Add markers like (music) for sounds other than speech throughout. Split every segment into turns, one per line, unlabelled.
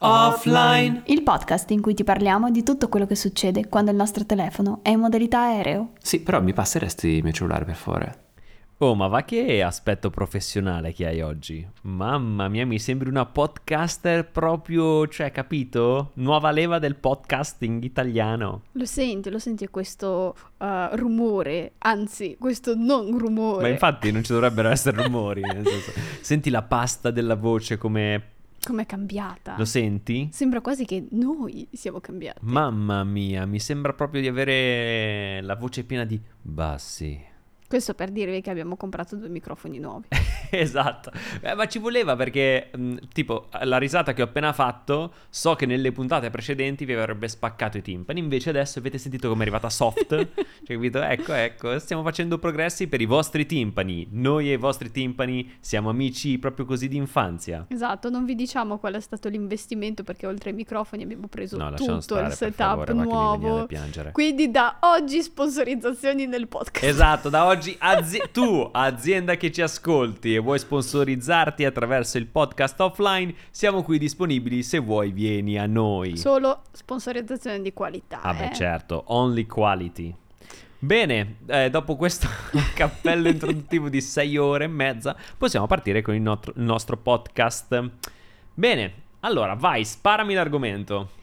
Offline.
Il podcast in cui ti parliamo di tutto quello che succede quando il nostro telefono è in modalità aereo.
Sì, però mi passeresti il mio cellulare per favore.
Oh, ma va che aspetto professionale che hai oggi. Mamma mia, mi sembri una podcaster proprio, cioè, capito? Nuova leva del podcasting italiano.
Lo senti, lo senti questo uh, rumore, anzi, questo non rumore.
Ma infatti non ci dovrebbero essere rumori, nel senso, senti la pasta della voce come
Com'è cambiata?
Lo senti?
Sembra quasi che noi siamo cambiati.
Mamma mia, mi sembra proprio di avere la voce piena di bassi.
Questo per dirvi che abbiamo comprato due microfoni nuovi. (laughs)
esatto, eh, ma ci voleva perché, mh, tipo, la risata che ho appena fatto, so che nelle puntate precedenti vi avrebbe spaccato i timpani, invece adesso avete sentito come è arrivata soft, (laughs) cioè, capito? Ecco, ecco, stiamo facendo progressi per i vostri timpani, noi e i vostri timpani siamo amici proprio così di infanzia.
Esatto, non vi diciamo qual è stato l'investimento perché oltre ai microfoni abbiamo preso
No,
tutto
stare,
il setup
favore,
nuovo. Quindi da oggi sponsorizzazioni nel podcast.
Esatto, da oggi azi- tu, azienda che ci ascolti e vuoi sponsorizzarti attraverso il podcast offline, siamo qui disponibili, se vuoi vieni a noi.
Solo sponsorizzazione di qualità.
Ah beh
eh.
certo, only quality. Bene, eh, dopo questo (laughs) cappello introduttivo di 6 ore e mezza, possiamo partire con il, not- il nostro podcast. Bene, allora vai, sparami l'argomento.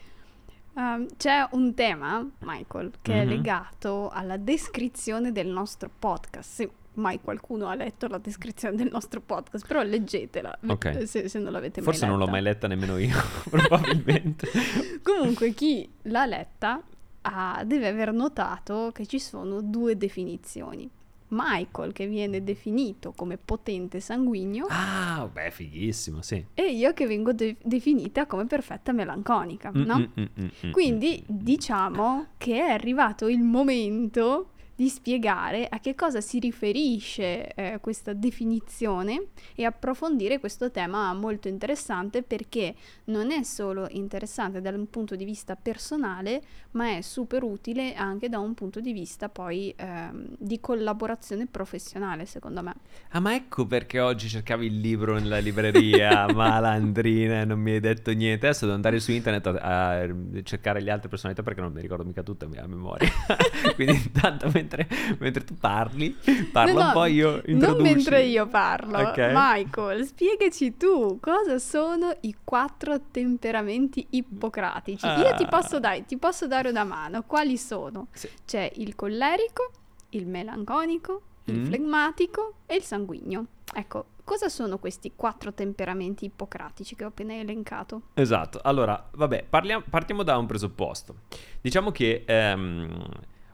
Um, c'è un tema, Michael, che è
Mhm.
legato alla descrizione del nostro podcast. Se mai qualcuno ha letto la descrizione del nostro podcast, però leggetela
Ok.
eh, se, se non l'avete
Forse
mai
non
letta.
l'ho mai letta nemmeno io, (laughs) probabilmente. (laughs)
Comunque, chi l'ha letta ah, deve aver notato che ci sono due definizioni. Michael, che viene definito come potente sanguigno,
ah, beh, fighissimo, sì.
e io che vengo de- definita come perfetta melanconica,
Mm,
no?
mm, mm,
Quindi diciamo che è arrivato il momento di spiegare a che cosa si riferisce eh, questa definizione e approfondire questo tema molto interessante perché non è solo interessante dal punto di vista personale, ma è super utile anche da un punto di vista poi ehm, di collaborazione professionale, secondo me.
Ah, ma ecco perché oggi cercavi il libro nella libreria, (laughs) malandrina, e non mi hai detto niente. Adesso devo andare su internet a, a cercare le altre personalità perché non mi ricordo mica tutte a memoria. (laughs) (laughs) Quindi intanto mentre, (laughs) mentre tu parli, parlo
No, no,
un po' io, introduci.
Non mentre io parlo.
Ok.
Michael, spiegaci tu cosa sono i quattro temperamenti ippocratici. Io ti
Ah.
posso, dai, ti posso dare una mano. Quali sono?
Sì.
C'è il collerico, il melanconico, il
Mm.
flegmatico e il sanguigno. Ecco, cosa sono questi quattro temperamenti ippocratici che ho appena elencato?
Esatto, allora, vabbè, parliamo- partiamo da un presupposto. Diciamo che ehm,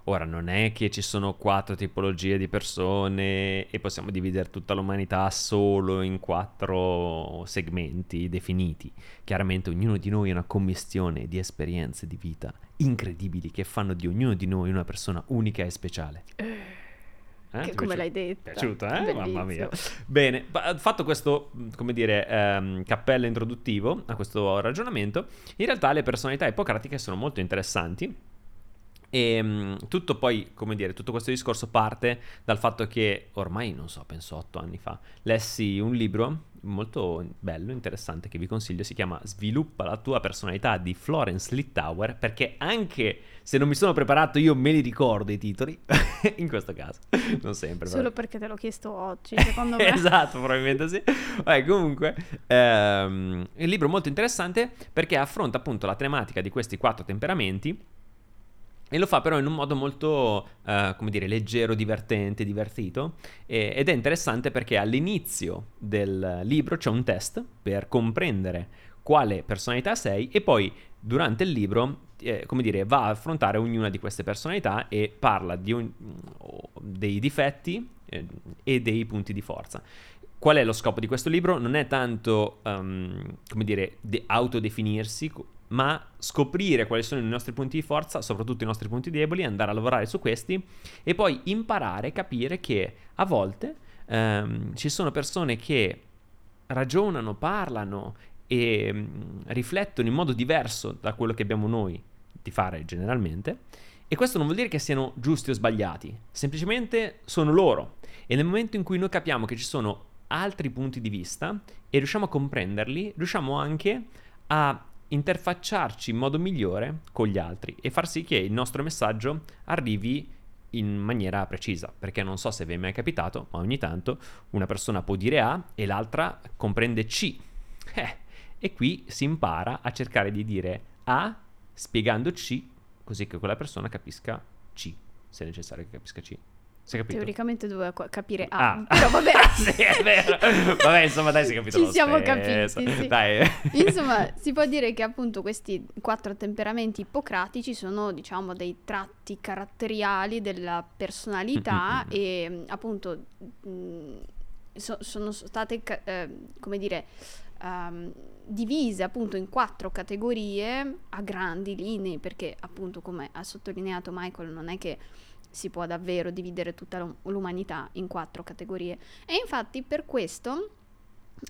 ora non è che ci sono quattro tipologie di persone e possiamo dividere tutta l'umanità solo in quattro segmenti definiti. Chiaramente ognuno di noi è una commistione di esperienze di vita incredibili che fanno di ognuno di noi una persona unica e speciale. Eh,
che
ti
come l'hai detto?
Piaciuto, eh? Mamma mia. Bene, fatto questo, come dire, ehm, cappello introduttivo a questo ragionamento, in realtà le personalità ippocratiche sono molto interessanti. E mh, tutto poi, come dire, tutto questo discorso parte dal fatto che ormai, non so, penso otto anni fa, lessi un libro molto bello, interessante, che vi consiglio, si chiama Sviluppa la tua personalità di Florence Littauer, perché anche se non mi sono preparato io me li ricordo i titoli, (laughs) in questo caso, non sempre.
Solo perché te l'ho chiesto oggi, (laughs) secondo me.
esatto, probabilmente sì. Vabbè, comunque, ehm, è un libro molto interessante perché affronta appunto la tematica di questi quattro temperamenti. E lo fa però in un modo molto, eh, come dire, leggero, divertente, divertito. E- ed è interessante perché all'inizio del libro c'è un test per comprendere quale personalità sei e poi durante il libro, eh, come dire, va a affrontare ognuna di queste personalità e parla di un- dei difetti eh, e dei punti di forza. Qual è lo scopo di questo libro? Non è tanto, ehm, come dire, de- autodefinirsi, ma scoprire quali sono i nostri punti di forza, soprattutto i nostri punti deboli, andare a lavorare su questi e poi imparare, capire che a volte ehm, ci sono persone che ragionano, parlano e mm, riflettono in modo diverso da quello che abbiamo noi di fare generalmente. E questo non vuol dire che siano giusti o sbagliati, semplicemente sono loro. E nel momento in cui noi capiamo che ci sono altri punti di vista e riusciamo a comprenderli, riusciamo anche a interfacciarci in modo migliore con gli altri e far sì che il nostro messaggio arrivi in maniera precisa, perché non so se vi è mai capitato, ma ogni tanto una persona può dire A e l'altra comprende C. Eh, e qui si impara a cercare di dire A spiegando C, così che quella persona capisca C, se è necessario che capisca C.
Teoricamente doveva capire
Ah.
A, però vabbè. (laughs)
sì, è vero. Vabbè, insomma, dai, si è capito
Ci siamo
stesso.
capiti, sì.
Dai. (laughs)
Insomma, si può dire che appunto questi quattro temperamenti ippocratici sono, diciamo, dei tratti caratteriali della personalità (laughs) e appunto mh, so- sono state, ca- eh, come dire, ehm, divise appunto in quattro categorie a grandi linee, perché appunto, come ha sottolineato Michael, non è che si può davvero dividere tutta l'um- l'umanità in quattro categorie. E infatti per questo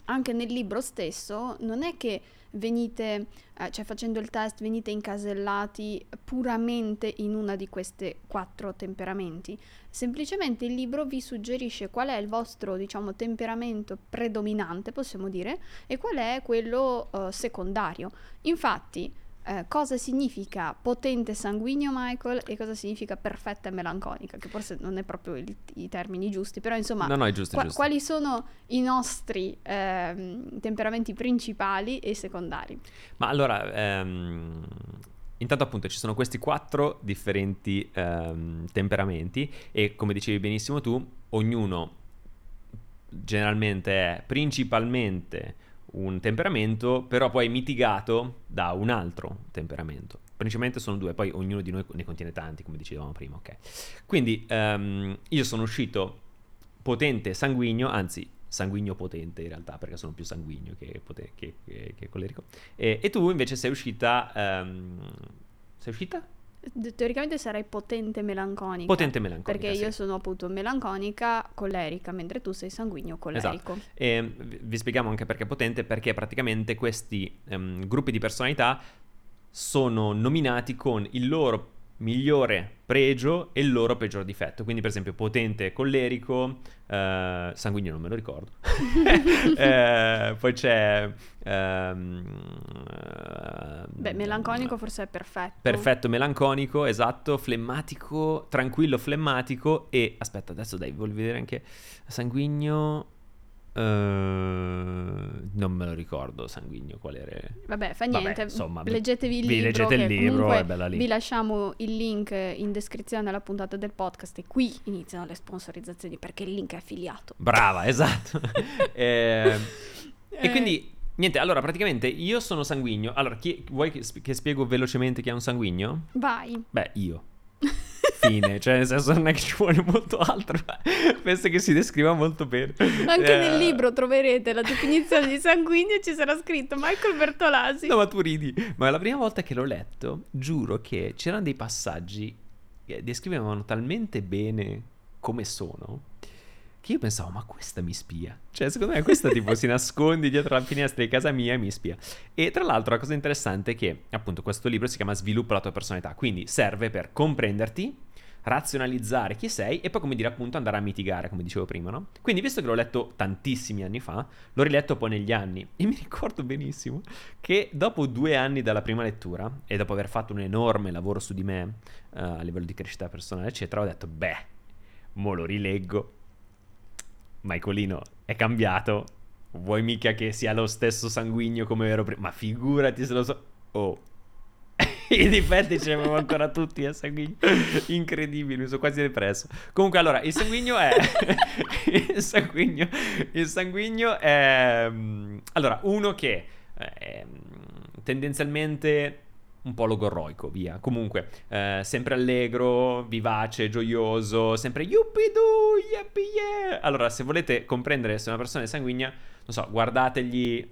anche nel libro stesso non è che venite, eh, cioè facendo il test, venite incasellati puramente in una di queste quattro temperamenti. Semplicemente il libro vi suggerisce qual è il vostro, diciamo, temperamento predominante, possiamo dire, e qual è quello eh, secondario. Infatti, eh, cosa significa potente sanguigno Michael e cosa significa perfetta e melanconica, che forse non è proprio il- i termini giusti, però insomma
No, no, è giusto,
Qua-
giusto.
quali sono i nostri ehm, temperamenti principali e secondari?
Ma allora, ehm, intanto appunto ci sono questi quattro differenti ehm, temperamenti e come dicevi benissimo tu, ognuno generalmente è principalmente un temperamento, però poi mitigato da un altro temperamento. Principalmente sono due, poi ognuno di noi ne contiene tanti, come dicevamo prima, ok? Quindi ehm, io sono uscito potente sanguigno, anzi sanguigno potente in realtà, perché sono più sanguigno che, pote- che- che- che collerico. E, e tu invece sei uscita... ehm, sei uscita?
Teoricamente sarei potente melanconica.
Potente melanconica.
Perché
sì.
io sono appunto melanconica, collerica, mentre tu sei sanguigno, collerico.
E vi spieghiamo anche perché potente, perché praticamente questi ehm, gruppi di personalità sono nominati con il loro migliore pregio e il loro peggior difetto. Quindi, per esempio, potente, collerico, eh, sanguigno non me lo ricordo. (laughs) (laughs) Eh, poi c'è... ehm,
Beh, melanconico forse è perfetto.
Perfetto, melanconico, esatto, flemmatico, tranquillo, flemmatico e aspetta, adesso dai, voglio vedere anche sanguigno eh, non me lo ricordo sanguigno qual era.
Vabbè, fa
Vabbè,
niente.
insomma,
leggetevi il
vi
libro.
leggete il libro.
Vi lasciamo il link in descrizione alla puntata del podcast e qui iniziano le sponsorizzazioni perché il link è affiliato.
Brava, (laughs) esatto. (laughs) Eh,
Eh.
E quindi niente, allora praticamente io sono sanguigno. Allora, chi, vuoi che spiego velocemente chi è un sanguigno?
Vai.
Beh, io. Fine, cioè nel senso non è che ci vuole molto altro, penso che si descriva molto bene.
Anche
Eh,
nel libro troverete la definizione di sanguigno ci sarà scritto Michael Bertolasi.
No, ma tu ridi. Ma la prima volta che l'ho letto, giuro che c'erano dei passaggi che descrivevano talmente bene come sono che io pensavo, ma questa mi spia. Cioè, secondo me questa tipo si nasconde dietro la finestra di casa mia e mi spia. E tra l'altro la cosa interessante è che, appunto, questo libro si chiama Sviluppa la tua personalità, quindi serve per comprenderti, razionalizzare chi sei e poi, come dire, appunto, andare a mitigare, come dicevo prima, no? Quindi, visto che l'ho letto tantissimi anni fa, l'ho riletto poi negli anni (laughs) e mi ricordo benissimo che dopo due anni dalla prima lettura e dopo aver fatto un enorme lavoro su di me eh, a livello di crescita personale, eccetera, ho detto, beh, mo lo rileggo. Michaelino è cambiato. Vuoi mica che sia lo stesso sanguigno come ero prima? Ma figurati se lo so. Oh. (laughs) I difetti ce li avevo ancora tutti a sanguigno. Incredibile, mi sono quasi depresso. Comunque, allora, il sanguigno è. (laughs) il sanguigno. Il sanguigno è. mm, Allora, uno che è mm, tendenzialmente un po' logorroico, via. Comunque, eh, sempre allegro, vivace, gioioso, sempre yuppie-doo, yippee yeah. Allora, se volete comprendere se una persona è sanguigna, non so, guardategli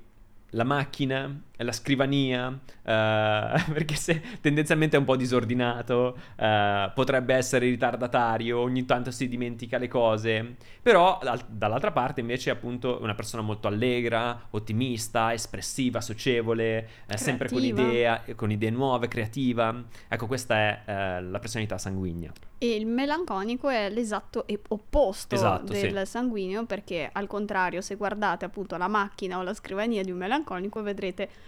la macchina, la scrivania, eh, (laughs) perché se tendenzialmente è un po' disordinato, eh, potrebbe essere ritardatario, ogni tanto si dimentica le cose, però dal- dall'altra parte invece è appunto una persona molto allegra, ottimista, espressiva, socievole, eh, sempre con idea, con idee nuove, creativa. Ecco, questa è eh, la personalità sanguigna.
E il melanconico è l'esatto opposto
Esatto,
del sanguigno perché al contrario se guardate appunto la macchina o la scrivania di un melanconico vedrete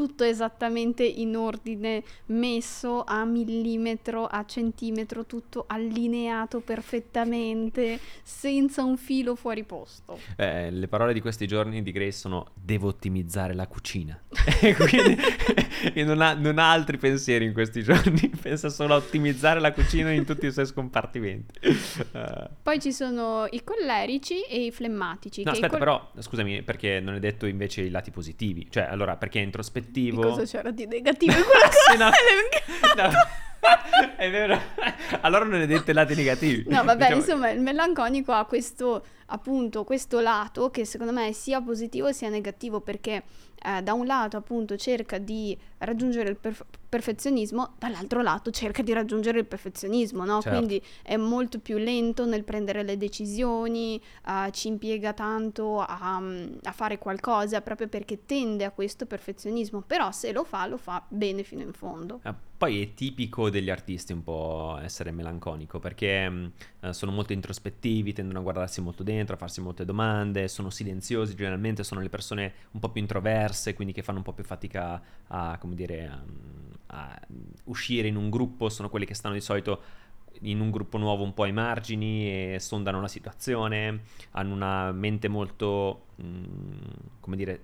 tutto esattamente in ordine, messo a millimetro, a centimetro, tutto allineato perfettamente, senza un filo fuori posto.
Eh, le parole di questi giorni di Grace sono devo ottimizzare la cucina. E (laughs) (laughs) Quindi (laughs) e non, ha, non ha altri pensieri in questi giorni, pensa solo a ottimizzare la cucina in tutti i suoi scompartimenti. Eh,
Poi ci sono i collerici e i flemmatici.
No, aspetta,
col-
però, scusami, perché non hai detto invece i lati positivi. Cioè, allora, perché è
Di
introspettivo...
cosa c'era di negativo (laughs) in quella cosa?
no. No. (laughs) è vero. Allora non hai detto i lati negativi.
No, vabbè,
Diciamo-
insomma, il melanconico ha questo, appunto, questo lato che secondo me è sia positivo sia negativo perché eh, da un lato, appunto, cerca di raggiungere il perf- perfezionismo, dall'altro lato cerca di raggiungere il perfezionismo, no?
Certo.
Quindi è molto più lento nel prendere le decisioni, eh, ci impiega tanto a, a fare qualcosa proprio perché tende a questo perfezionismo, però se lo fa, lo fa bene fino in fondo.
Ah, Poi è tipico degli artisti un po' essere melanconico perché mh, eh, sono molto introspettivi, tendono a guardarsi molto dentro, a farsi molte domande, sono silenziosi, generalmente sono le persone un po' più introverse, quindi che fanno un po' più fatica a, come dire, a, a uscire in un gruppo, sono quelli che stanno di solito in un gruppo nuovo un po' ai margini e sondano la situazione, hanno una mente molto, mh, come dire,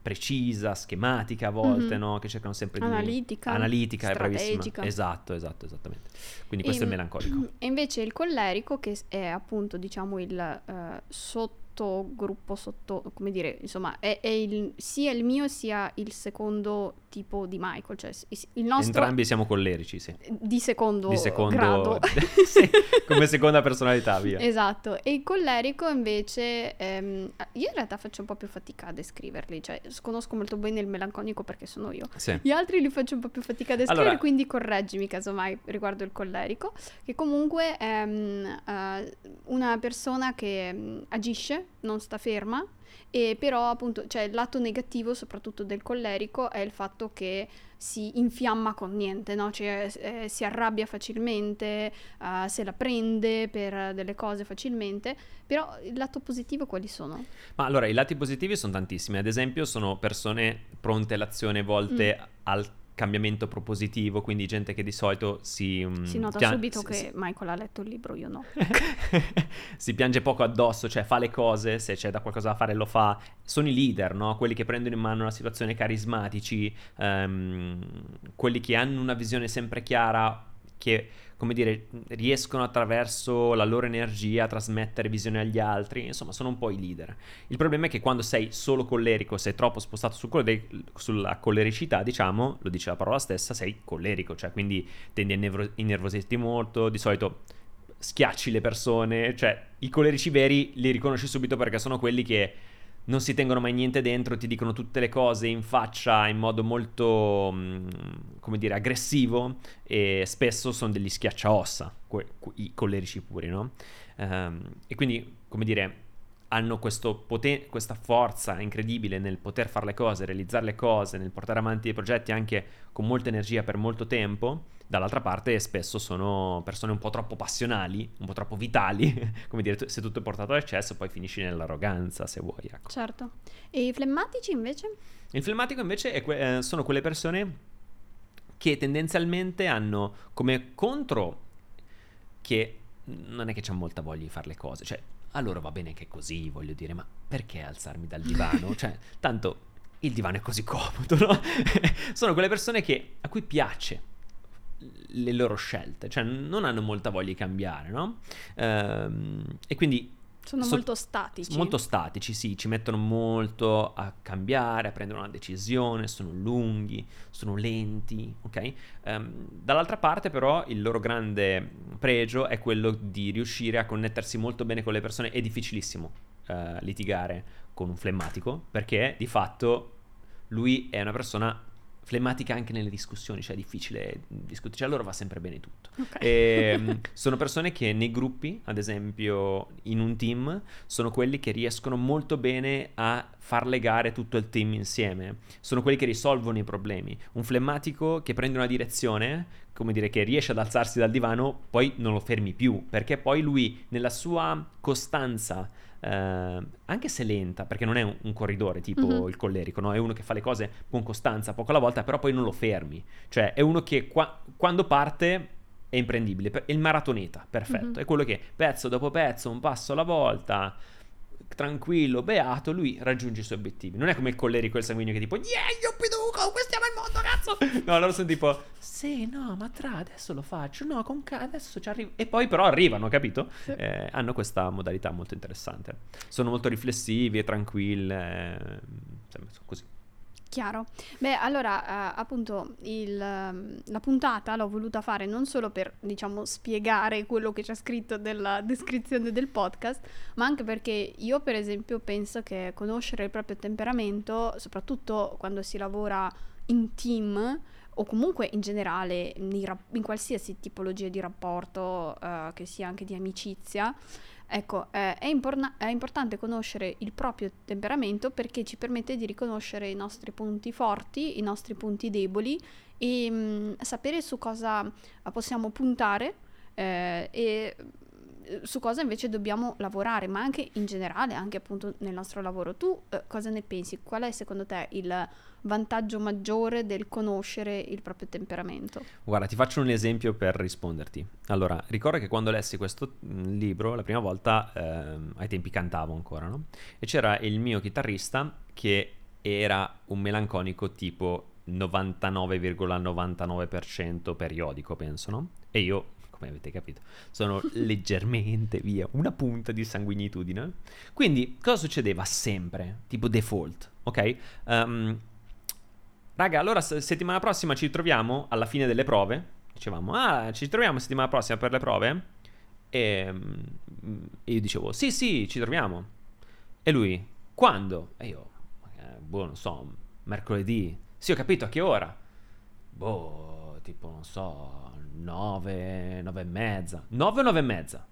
precisa, schematica a volte,
Mhm.
no? Che cercano sempre di...
Analitica,
Analitica. Esatto, esatto, esattamente. Quindi questo
E-
è melancolico.
E invece il collerico, che è appunto, diciamo, il eh, sottogruppo, sotto, come dire, insomma, è, è il, sia il mio sia il secondo tipo di Michael, cioè il nostro
Entrambi siamo collerici, sì.
di secondo,
Di secondo...
grado. (laughs)
sì, come (laughs) seconda personalità, via.
Esatto, e il collerico invece, ehm, io in realtà faccio un po' più fatica a descriverli, cioè conosco molto bene il melanconico perché sono io.
Sì.
Gli altri li faccio un po' più fatica a descrivere,
Allora-
quindi correggimi casomai riguardo il collerico, che comunque è mm, eh, una persona che mm, agisce, non sta ferma, e però appunto, cioè il lato negativo soprattutto del collerico è il fatto che si infiamma con niente, no? Cioè eh, si arrabbia facilmente, eh, se la prende per delle cose facilmente, però il lato positivo quali sono?
Ma allora, i lati positivi sono tantissimi. Ad esempio, sono persone pronte all'azione, volte
Mm.
al cambiamento propositivo, quindi gente che di solito si... mm,
Si nota
pia-
subito
si-
che
si-
Michael ha letto il libro, io no. (laughs)
si piange poco addosso, cioè fa le cose, se c'è da qualcosa da fare lo fa. Sono i leader, no? Quelli che prendono in mano la situazione, carismatici, ehm, quelli che hanno una visione sempre chiara, che, come dire, riescono attraverso la loro energia a trasmettere visione agli altri, insomma, sono un po' i leader. Il problema è che quando sei solo collerico, sei troppo spostato sul colle- sulla collericità, diciamo, lo dice la parola stessa, sei collerico, cioè quindi tendi a innervo- innervosirti molto, di solito schiacci le persone, cioè i collerici veri li riconosci subito perché sono quelli che non si tengono mai niente dentro, ti dicono tutte le cose in faccia in modo molto, mm, come dire, aggressivo e spesso sono degli schiacciaossa, que- i collerici puri, no? Ehm, e quindi, come dire, hanno questo poten- questa forza incredibile nel poter fare le cose, realizzare le cose, nel portare avanti i progetti anche con molta energia per molto tempo. Dall'altra parte spesso sono persone un po' troppo passionali, un po' troppo vitali, (laughs) come dire, se tutto è portato all'eccesso poi finisci nell'arroganza, se vuoi, ecco.
Certo. E i flemmatici invece?
Il flematico invece que- eh, sono quelle persone che tendenzialmente hanno come contro che non è che c'è molta voglia di fare le cose, cioè a loro va bene che è così, voglio dire, ma perché alzarmi dal divano? (laughs) cioè, tanto il divano è così comodo, no? (laughs) sono quelle persone che, a cui piace le loro scelte, cioè non hanno molta voglia di cambiare, no? Ehm, e quindi
Sono
So-
molto statici.
Molto statici, sì, ci mettono molto a cambiare, a prendere una decisione, sono lunghi, sono lenti, ok? Ehm, dall'altra parte però il loro grande pregio è quello di riuscire a connettersi molto bene con le persone, è difficilissimo eh, litigare con un flemmatico perché di fatto lui è una persona flemmatica anche nelle discussioni, cioè è difficile discutere, cioè a loro va sempre bene tutto.
Ok.
Ehm, (laughs) sono persone che nei gruppi, ad esempio in un team, sono quelli che riescono molto bene a far legare tutto il team insieme. Sono quelli che risolvono i problemi. Un flemmatico che prende una direzione, come dire, che riesce ad alzarsi dal divano, poi non lo fermi più, perché poi lui nella sua costanza eh, anche se lenta, perché non è un, un corridore tipo
Mhm.
il collerico, no? È uno che fa le cose con costanza, poco alla volta, però poi non lo fermi. Cioè, è uno che qua- quando parte è imprendibile, è il maratoneta, perfetto.
Mhm.
È quello che pezzo dopo pezzo, un passo alla volta, tranquillo, beato, lui raggiunge i suoi obiettivi. Non è come il collerico e il sanguigno che tipo, yeah, io piduco, conquistiamo il mondo, cazzo! (laughs) No, loro sono tipo, sì, no, ma tra, adesso lo faccio, no, con calma, adesso ci arrivo. E poi però arrivano, capito?
Sì.
Eh, hanno questa modalità molto interessante. Sono molto riflessivi e tranquille, eh, così.
Chiaro. Beh, allora, eh, appunto, il, ehm, la puntata l'ho voluta fare non solo per, diciamo, spiegare quello che c'è scritto nella descrizione del podcast, ma anche perché io, per esempio, penso che conoscere il proprio temperamento, soprattutto quando si lavora in team o comunque in generale rap- in qualsiasi tipologia di rapporto, eh, che sia anche di amicizia, Ecco, eh, è, imporna- è importante conoscere il proprio temperamento perché ci permette di riconoscere i nostri punti forti, i nostri punti deboli e mm, sapere su cosa eh, possiamo puntare eh, e su cosa invece dobbiamo lavorare, ma anche in generale, anche appunto nel nostro lavoro. Tu eh, cosa ne pensi? Qual è secondo te il vantaggio maggiore del conoscere il proprio temperamento?
Guarda, ti faccio un esempio per risponderti. Allora, ricordo che quando lessi questo mm, libro, la prima volta, ehm, ai tempi cantavo ancora, no? E c'era il mio chitarrista che era un melanconico tipo 99,99% periodico, penso, no? E io, come avete capito, sono leggermente via una punta di sanguignitudine. Quindi, cosa succedeva sempre? Tipo default, ok? Ehm, Raga, allora settimana prossima ci ritroviamo alla fine delle prove. Dicevamo, ah, ci troviamo settimana prossima per le prove? E, mm, e io dicevo, sì, sì, ci troviamo. E lui, quando? E io, "Eh, boh, non so, mercoledì. Sì, ho capito, a che ora? Boh, tipo, non so, nove, nove e mezza. Nove o nove e mezza?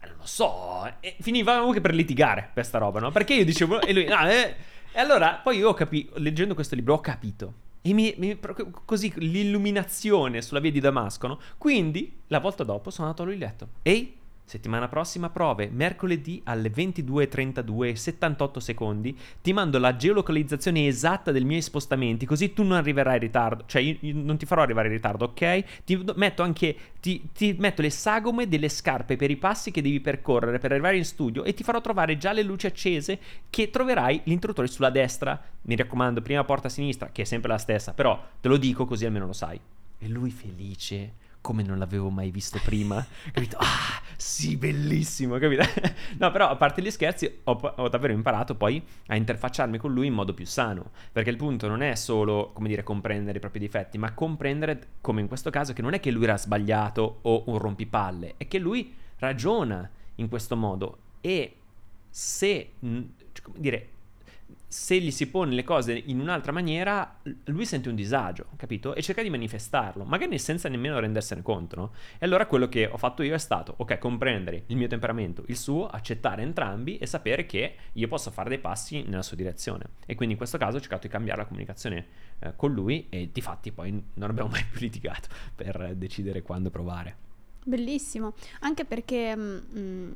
Eh, non lo so. E finivamo che per litigare per sta roba, no? Perché io dicevo, e lui, ah, eh. E allora, poi io ho capito, leggendo questo libro, ho capito. E mi, mi- così, l'illuminazione sulla via di Damasco, no? Quindi, la volta dopo, sono andato a lui letto. Ehi, settimana prossima prove, mercoledì alle 22.32 e 78 secondi, ti mando la geolocalizzazione esatta dei miei spostamenti, così tu non arriverai in ritardo. Cioè, io, io non ti farò arrivare in ritardo, ok? Ti metto anche, ti, ti metto le sagome delle scarpe per i passi che devi percorrere per arrivare in studio e ti farò trovare già le luci accese che troverai l'interruttore sulla destra. Mi raccomando, prima porta a sinistra, che è sempre la stessa, però te lo dico così almeno lo sai. E lui felice come non l'avevo mai visto prima. (laughs) Capito? Ah, sì, bellissimo, capito? (laughs) no, però a parte gli scherzi, ho, ho davvero imparato poi a interfacciarmi con lui in modo più sano. Perché il punto non è solo, come dire, comprendere i propri difetti, ma comprendere, come in questo caso, che non è che lui era sbagliato o un rompipalle, è che lui ragiona in questo modo. E se, cioè, come dire, se gli si pone le cose in un'altra maniera, lui sente un disagio, capito? E cerca di manifestarlo, magari senza nemmeno rendersene conto, no? E allora quello che ho fatto io è stato, ok, comprendere il mio temperamento, il suo, accettare entrambi e sapere che io posso fare dei passi nella sua direzione. E quindi in questo caso ho cercato di cambiare la comunicazione eh, con lui e di fatti poi non abbiamo mai (laughs) più litigato per decidere quando provare.
Bellissimo, anche perché mm, mm,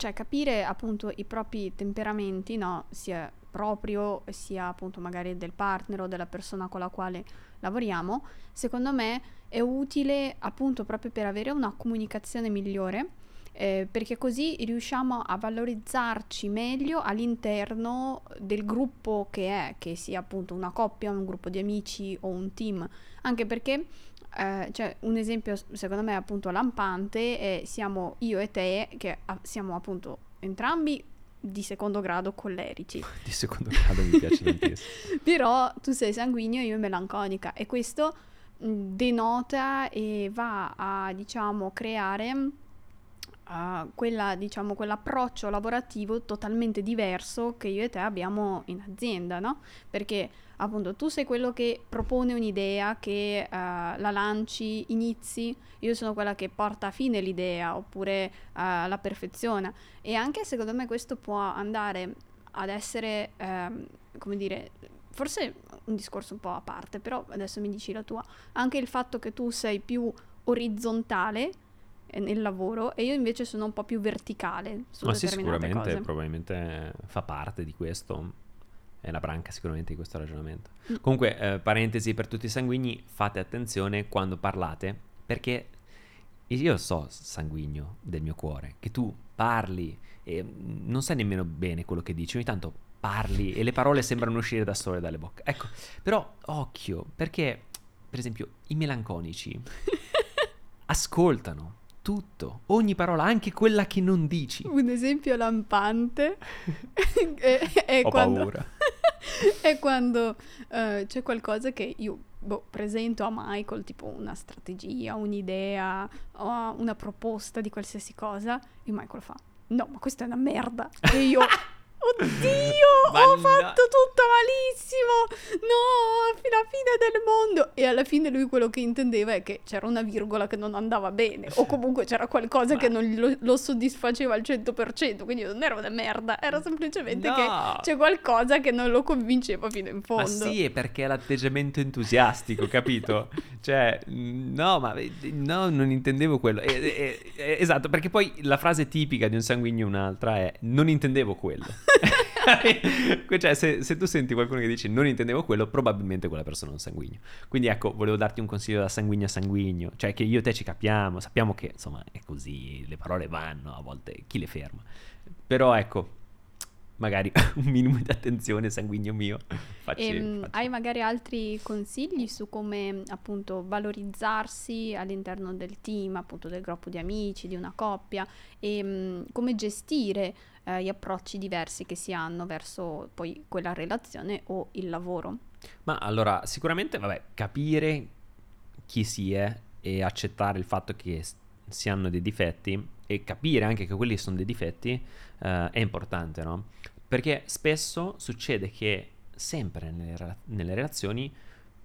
cioè capire appunto i propri temperamenti, no, sia proprio sia appunto magari del partner o della persona con la quale lavoriamo, secondo me è utile appunto proprio per avere una comunicazione migliore, eh, perché così riusciamo a valorizzarci meglio all'interno del gruppo che è, che sia appunto una coppia, un gruppo di amici o un team, anche perché eh, cioè, un esempio secondo me appunto lampante è siamo io e te che ah, siamo appunto entrambi di secondo grado collerici (laughs)
Di secondo grado mi piace tantissimo. (laughs)
però tu sei sanguigno e io melanconica e questo denota e va a diciamo creare uh, quella, diciamo, quell'approccio lavorativo totalmente diverso che io e te abbiamo in azienda, no? Perché appunto tu sei quello che propone un'idea, che uh, la lanci, inizi, io sono quella che porta a fine l'idea oppure uh, la perfeziona e anche secondo me questo può andare ad essere, um, come dire, forse un discorso un po' a parte, però adesso mi dici la tua, anche il fatto che tu sei più orizzontale eh, nel lavoro e io invece sono un po' più verticale su
Ma sì, sicuramente,
cose.
probabilmente fa parte di questo. È la branca sicuramente di questo ragionamento.
Mm.
Comunque, eh, parentesi per tutti i sanguigni, fate attenzione quando parlate, perché io so, sanguigno del mio cuore, che tu parli e non sai nemmeno bene quello che dici, ogni tanto parli e le parole sembrano uscire da sole dalle bocche. Ecco, però occhio, perché, per esempio, i melanconici (laughs) ascoltano tutto, ogni parola, anche quella che non dici.
Un esempio lampante è, (laughs) è (laughs)
Ho
quando,
paura.
È (laughs) quando eh, c'è qualcosa che io boh, presento a Michael, tipo una strategia, un'idea, o una proposta di qualsiasi cosa, e Michael fa: No, ma questa è una merda. E io. (laughs) Oddio,
Ma (laughs)
ho fatto tutto malissimo. No, fino alla fine del mondo. E alla fine lui quello che intendeva è che c'era una virgola che non andava bene. O comunque c'era qualcosa che non lo, lo soddisfaceva al 100%. Quindi non era una merda, era semplicemente
No.
che c'è qualcosa che non lo convinceva fino in fondo.
Ma sì, è perché è l'atteggiamento entusiastico, capito? (laughs) cioè, no, ma no, non intendevo quello. Eh, eh, eh, esatto, perché poi la frase tipica di un sanguigno un'altra è non intendevo quello. Cioè, se, se tu senti qualcuno che dice non intendevo quello, probabilmente quella persona è un sanguigno. Quindi ecco, volevo darti un consiglio da sanguigno a sanguigno, cioè che io e te ci capiamo, sappiamo che insomma è così, le parole vanno, a volte chi le ferma. Però ecco, magari (laughs) un minimo di attenzione, sanguigno mio. Facci,
Ehm,
facci-
hai magari altri consigli su come appunto valorizzarsi all'interno del team, appunto del gruppo di amici, di una coppia e mm, come gestire eh, gli approcci diversi che si hanno verso poi quella relazione o il lavoro?
Ma allora, sicuramente, vabbè, capire chi si è e accettare il fatto che si hanno dei difetti e capire anche che quelli sono dei difetti eh, è importante, no? Perché spesso succede che sempre nelle, nelle relazioni,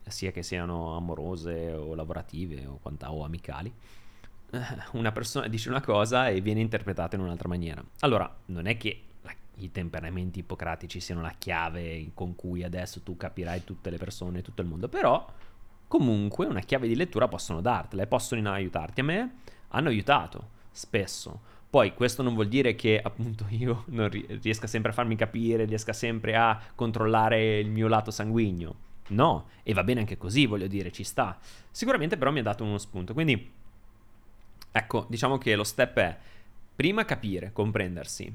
sia che siano amorose o lavorative o, quanta- o amicali, eh, una persona dice una cosa e viene interpretata in un'altra maniera. Allora, non è che i temperamenti ipocratici siano la chiave con cui adesso tu capirai tutte le persone, tutto il mondo, però comunque una chiave di lettura possono dartela e possono aiutarti. A me hanno aiutato spesso. Poi questo non vuol dire che appunto (laughs) io non ri- riesca sempre a farmi capire, riesca sempre a controllare il mio lato sanguigno. No, e va bene anche così, voglio dire, ci sta. Sicuramente però mi ha dato uno spunto. Quindi, ecco, diciamo che lo step è prima capire, comprendersi,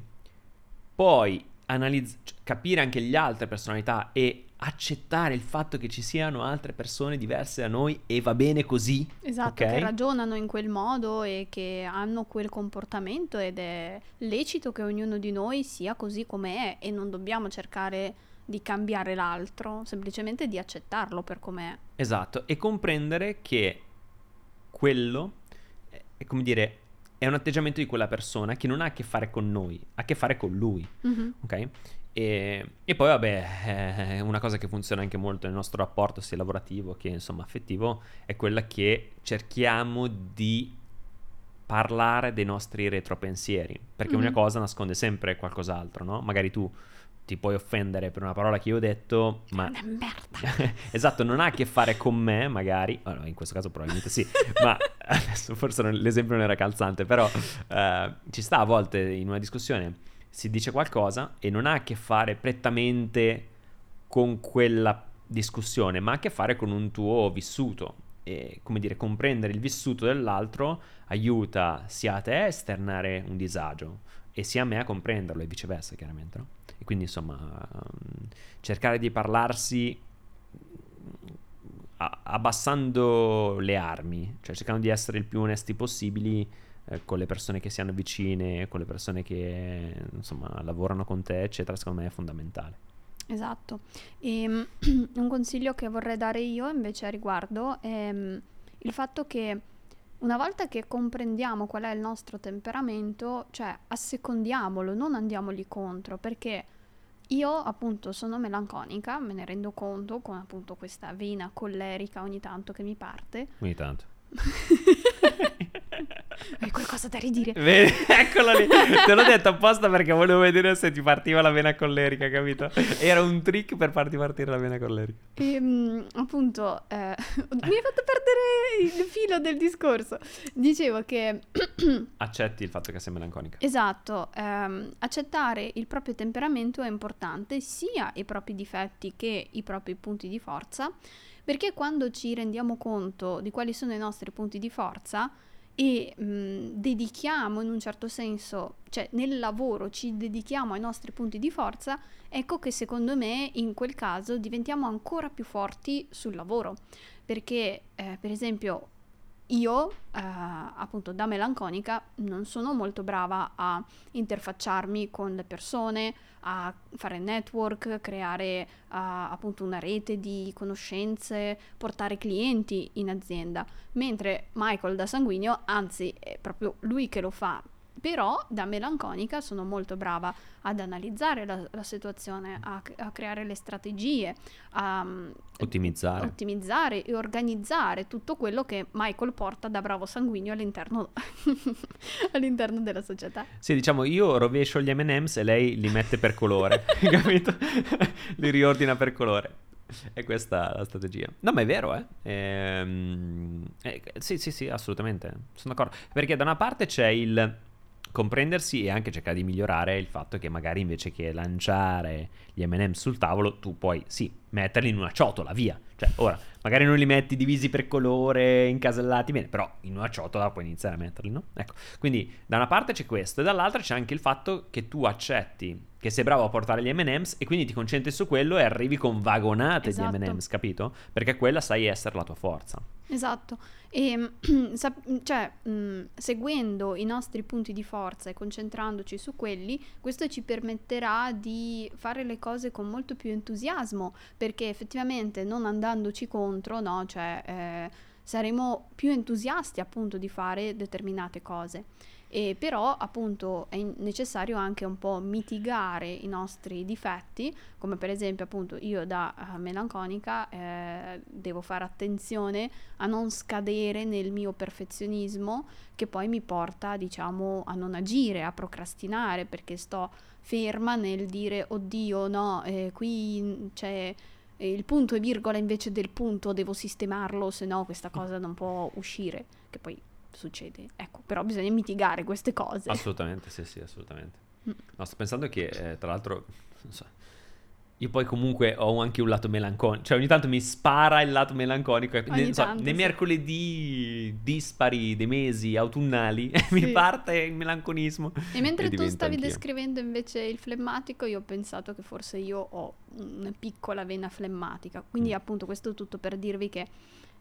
poi analizz- cioè, capire anche le altre personalità e accettare il fatto che ci siano altre persone diverse da noi e va bene così.
Esatto,
ok?
che ragionano in quel modo e che hanno quel comportamento ed è lecito che ognuno di noi sia così come è e non dobbiamo cercare di cambiare l'altro, semplicemente di accettarlo per com'è.
Esatto, e comprendere che quello è, è come dire, è un atteggiamento di quella persona che non ha a che fare con noi, ha a che fare con lui,
Mhm.
ok? E, e poi vabbè, eh, una cosa che funziona anche molto nel nostro rapporto sia lavorativo che insomma affettivo è quella che cerchiamo di parlare dei nostri retropensieri, perché
Mhm.
una cosa nasconde sempre qualcos'altro, no? Magari tu ti puoi offendere per una parola che io ho detto, ma
È una merda. (laughs)
esatto, non ha a che fare con me, magari. Allora, in questo caso probabilmente sì, (laughs) ma adesso forse non- l'esempio non era calzante, però eh, ci sta a volte in una discussione si dice qualcosa e non ha a che fare prettamente con quella discussione, ma ha a che fare con un tuo vissuto. E come dire, comprendere il vissuto dell'altro aiuta sia a te a esternare un disagio e sia a me a comprenderlo e viceversa, chiaramente. No? E quindi, insomma, ehm, cercare di parlarsi a- abbassando le armi, cioè cercando di essere il più onesti possibili eh, con le persone che si hanno vicine, con le persone che insomma lavorano con te, eccetera, secondo me è fondamentale.
Esatto. E mm, (clears throat) un consiglio che vorrei dare io invece a riguardo è mm, il fatto che una volta che comprendiamo qual è il nostro temperamento, cioè assecondiamolo, non andiamogli contro, perché io appunto sono melanconica, me ne rendo conto con appunto questa vena collerica ogni tanto che mi parte.
Ogni tanto. (laughs) (laughs)
Hai qualcosa da ridire?
Vedi, (laughs) eccolo lì. Te l'ho detto apposta perché volevo vedere se ti partiva la vena collerica, capito? Era un trick per farti partire la vena collerica.
E, mm, appunto, eh, (laughs) mi hai fatto perdere il filo del discorso. Dicevo che (clears throat)
Accetti il fatto che sei melanconica.
Esatto, ehm, accettare il proprio temperamento è importante, sia i propri difetti che i propri punti di forza, perché quando ci rendiamo conto di quali sono i nostri punti di forza e mh, dedichiamo in un certo senso, cioè nel lavoro ci dedichiamo ai nostri punti di forza, ecco che secondo me in quel caso diventiamo ancora più forti sul lavoro, perché eh, per esempio io, eh, appunto, da melanconica non sono molto brava a interfacciarmi con le persone, a fare network, creare eh, appunto una rete di conoscenze, portare clienti in azienda, mentre Michael da sanguigno, anzi, è proprio lui che lo fa però da melanconica sono molto brava ad analizzare la, la situazione, a, a, creare le strategie, a
mm, ottimizzare.
ottimizzare. e organizzare tutto quello che Michael porta da bravo sanguigno all'interno, (laughs) all'interno della società.
Sì, diciamo io rovescio gli MMs e lei li mette per colore, (laughs) (laughs) capito? li riordina per colore. E questa è la strategia. No, ma è vero, eh? Ehm, eh sì, sì, sì, assolutamente. Sono d'accordo. Perché da una parte c'è il comprendersi e anche cercare di migliorare il fatto che magari invece che lanciare gli M&M sul tavolo tu puoi sì metterli in una ciotola via. Cioè ora magari non li metti divisi per colore incasellati bene però in una ciotola puoi iniziare a metterli no? ecco quindi da una parte c'è questo e dall'altra c'è anche il fatto che tu accetti che sei bravo a portare gli M&M's e quindi ti concentri su quello e arrivi con vagonate esatto. di M&M's capito? perché quella sai essere la tua forza
esatto (clears throat) e cioè, mh, seguendo i nostri punti di forza e concentrandoci su quelli, questo ci permetterà di fare le cose con molto più entusiasmo, perché effettivamente non andandoci contro, no, cioè, eh, saremo più entusiasti appunto di fare determinate cose. E però appunto è necessario anche un po' mitigare i nostri difetti, come per esempio appunto io da uh, melanconica eh, devo fare attenzione a non scadere nel mio perfezionismo che poi mi porta diciamo a non agire, a procrastinare perché sto ferma nel dire oddio no, eh, qui c'è il punto e virgola invece del punto devo sistemarlo, se no questa cosa non può uscire, che poi succede. Ecco, però bisogna mitigare queste cose.
Assolutamente, sì, sì, assolutamente. Mm. No, sto pensando che, eh, tra l'altro, so, io poi comunque ho anche un lato melanconico, cioè ogni tanto mi spara il lato melanconico. Ne, so, nei sì. mercoledì dispari dei mesi autunnali (laughs) sì. mi parte il melanconismo.
E mentre e tu stavi anch'io. descrivendo invece il flemmatico, io ho pensato che forse io ho una piccola vena flemmatica. Quindi, mm. appunto, questo tutto per dirvi che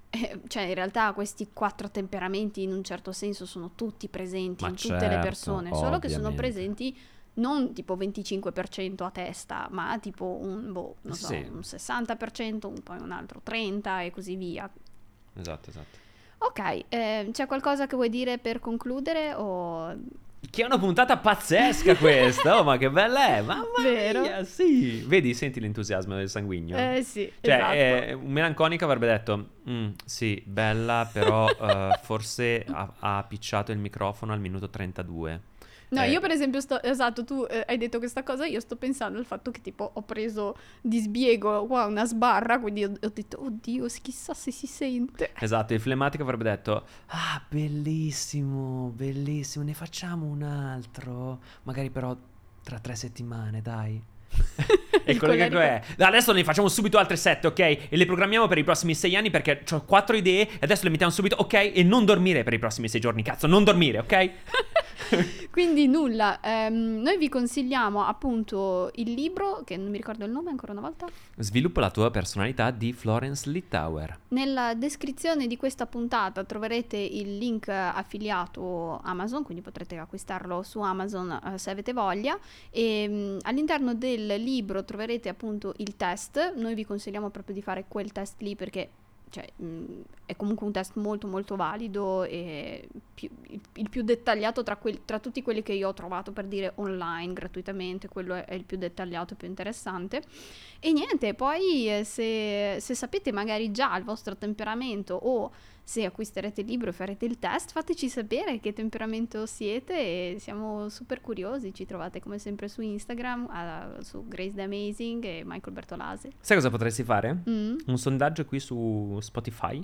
eh, cioè, in realtà questi quattro temperamenti in un certo senso sono tutti presenti
ma
in
certo,
tutte le persone, solo ovviamente. che sono presenti non tipo 25% a testa, ma tipo un, boh, non so, sì. un 60%, un, poi un altro 30% e così via.
Esatto, esatto.
Ok, eh, c'è qualcosa che vuoi dire per concludere o
che è una puntata pazzesca questa, oh ma che bella è, mamma
Vero?
mia, sì. Vedi, senti l'entusiasmo del sanguigno?
Eh sì,
Cioè,
esatto.
eh, un melanconico avrebbe detto, mm, sì, bella, però uh, forse ha, ha picciato il microfono al minuto 32.
No, eh. io per esempio sto, esatto, tu eh, hai detto questa cosa, io sto pensando al fatto che tipo ho preso di sbiego qua una sbarra, quindi ho, ho detto, oddio, chissà se si sente. (laughs)
Esatto, il flematico avrebbe detto, ah, bellissimo, bellissimo, ne facciamo un altro, magari però tra tre settimane, dai. (laughs) e il collega è adesso ne facciamo subito altre sette ok e le programmiamo per i prossimi sei anni perché ho quattro idee e adesso le mettiamo subito ok e non dormire per i prossimi sei giorni cazzo non dormire ok (laughs) (laughs)
Quindi nulla, ehm, noi vi consigliamo appunto il libro, che non mi ricordo il nome ancora una volta.
Sviluppa la tua personalità di Florence Littauer.
Nella descrizione di questa puntata troverete il link affiliato Amazon, quindi potrete acquistarlo su Amazon eh, se avete voglia. E mh, mm, all'interno del libro troverete appunto il test. Noi vi consigliamo proprio di fare quel test lì perché cioè, mh, è comunque un test molto molto valido e più- il, il più dettagliato tra, quel- tra tutti quelli che io ho trovato per dire online gratuitamente, quello è, è il più dettagliato e più interessante. E niente, poi eh, se, se sapete magari già il vostro temperamento o se acquisterete il libro e farete il test, fateci sapere che temperamento siete e siamo super curiosi. Ci trovate come sempre su Instagram, ah, su Grace the Amazing e Michael Bertolase.
Sai cosa potresti fare?
Mm,
Un sondaggio qui su Spotify.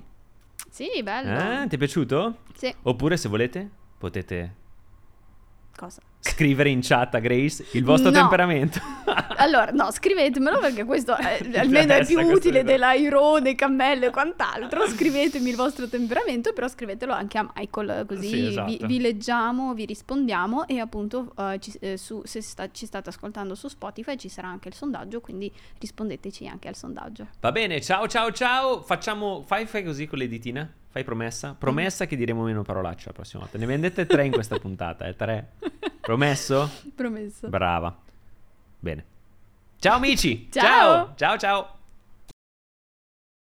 Sì, bello.
Eh, ti è piaciuto?
Sì,
Oppure se volete potete
cosa?
Scrivere in chat a Grace il vostro
No.
temperamento. (laughs)
Allora, no, scrivetemelo perché questo è, (laughs) almeno è più utile
cosa.
dell'airone, cammello e quant'altro. Scrivetemi il vostro temperamento, però scrivetelo anche a Michael, così
Sì, esatto.
vi, vi leggiamo, vi rispondiamo e appunto eh, ci- eh, su- se sta- ci state ascoltando su Spotify ci sarà anche il sondaggio, quindi rispondeteci anche al sondaggio.
Va bene, ciao ciao ciao. Facciamo fai, fai così con le ditine? Fai promessa? Promessa che diremo meno parolacce la prossima volta. Ne vendete tre in questa puntata, eh? Tre. Promesso?
Promesso.
Brava. Bene. Ciao amici.
Ciao.
Ciao ciao. ciao.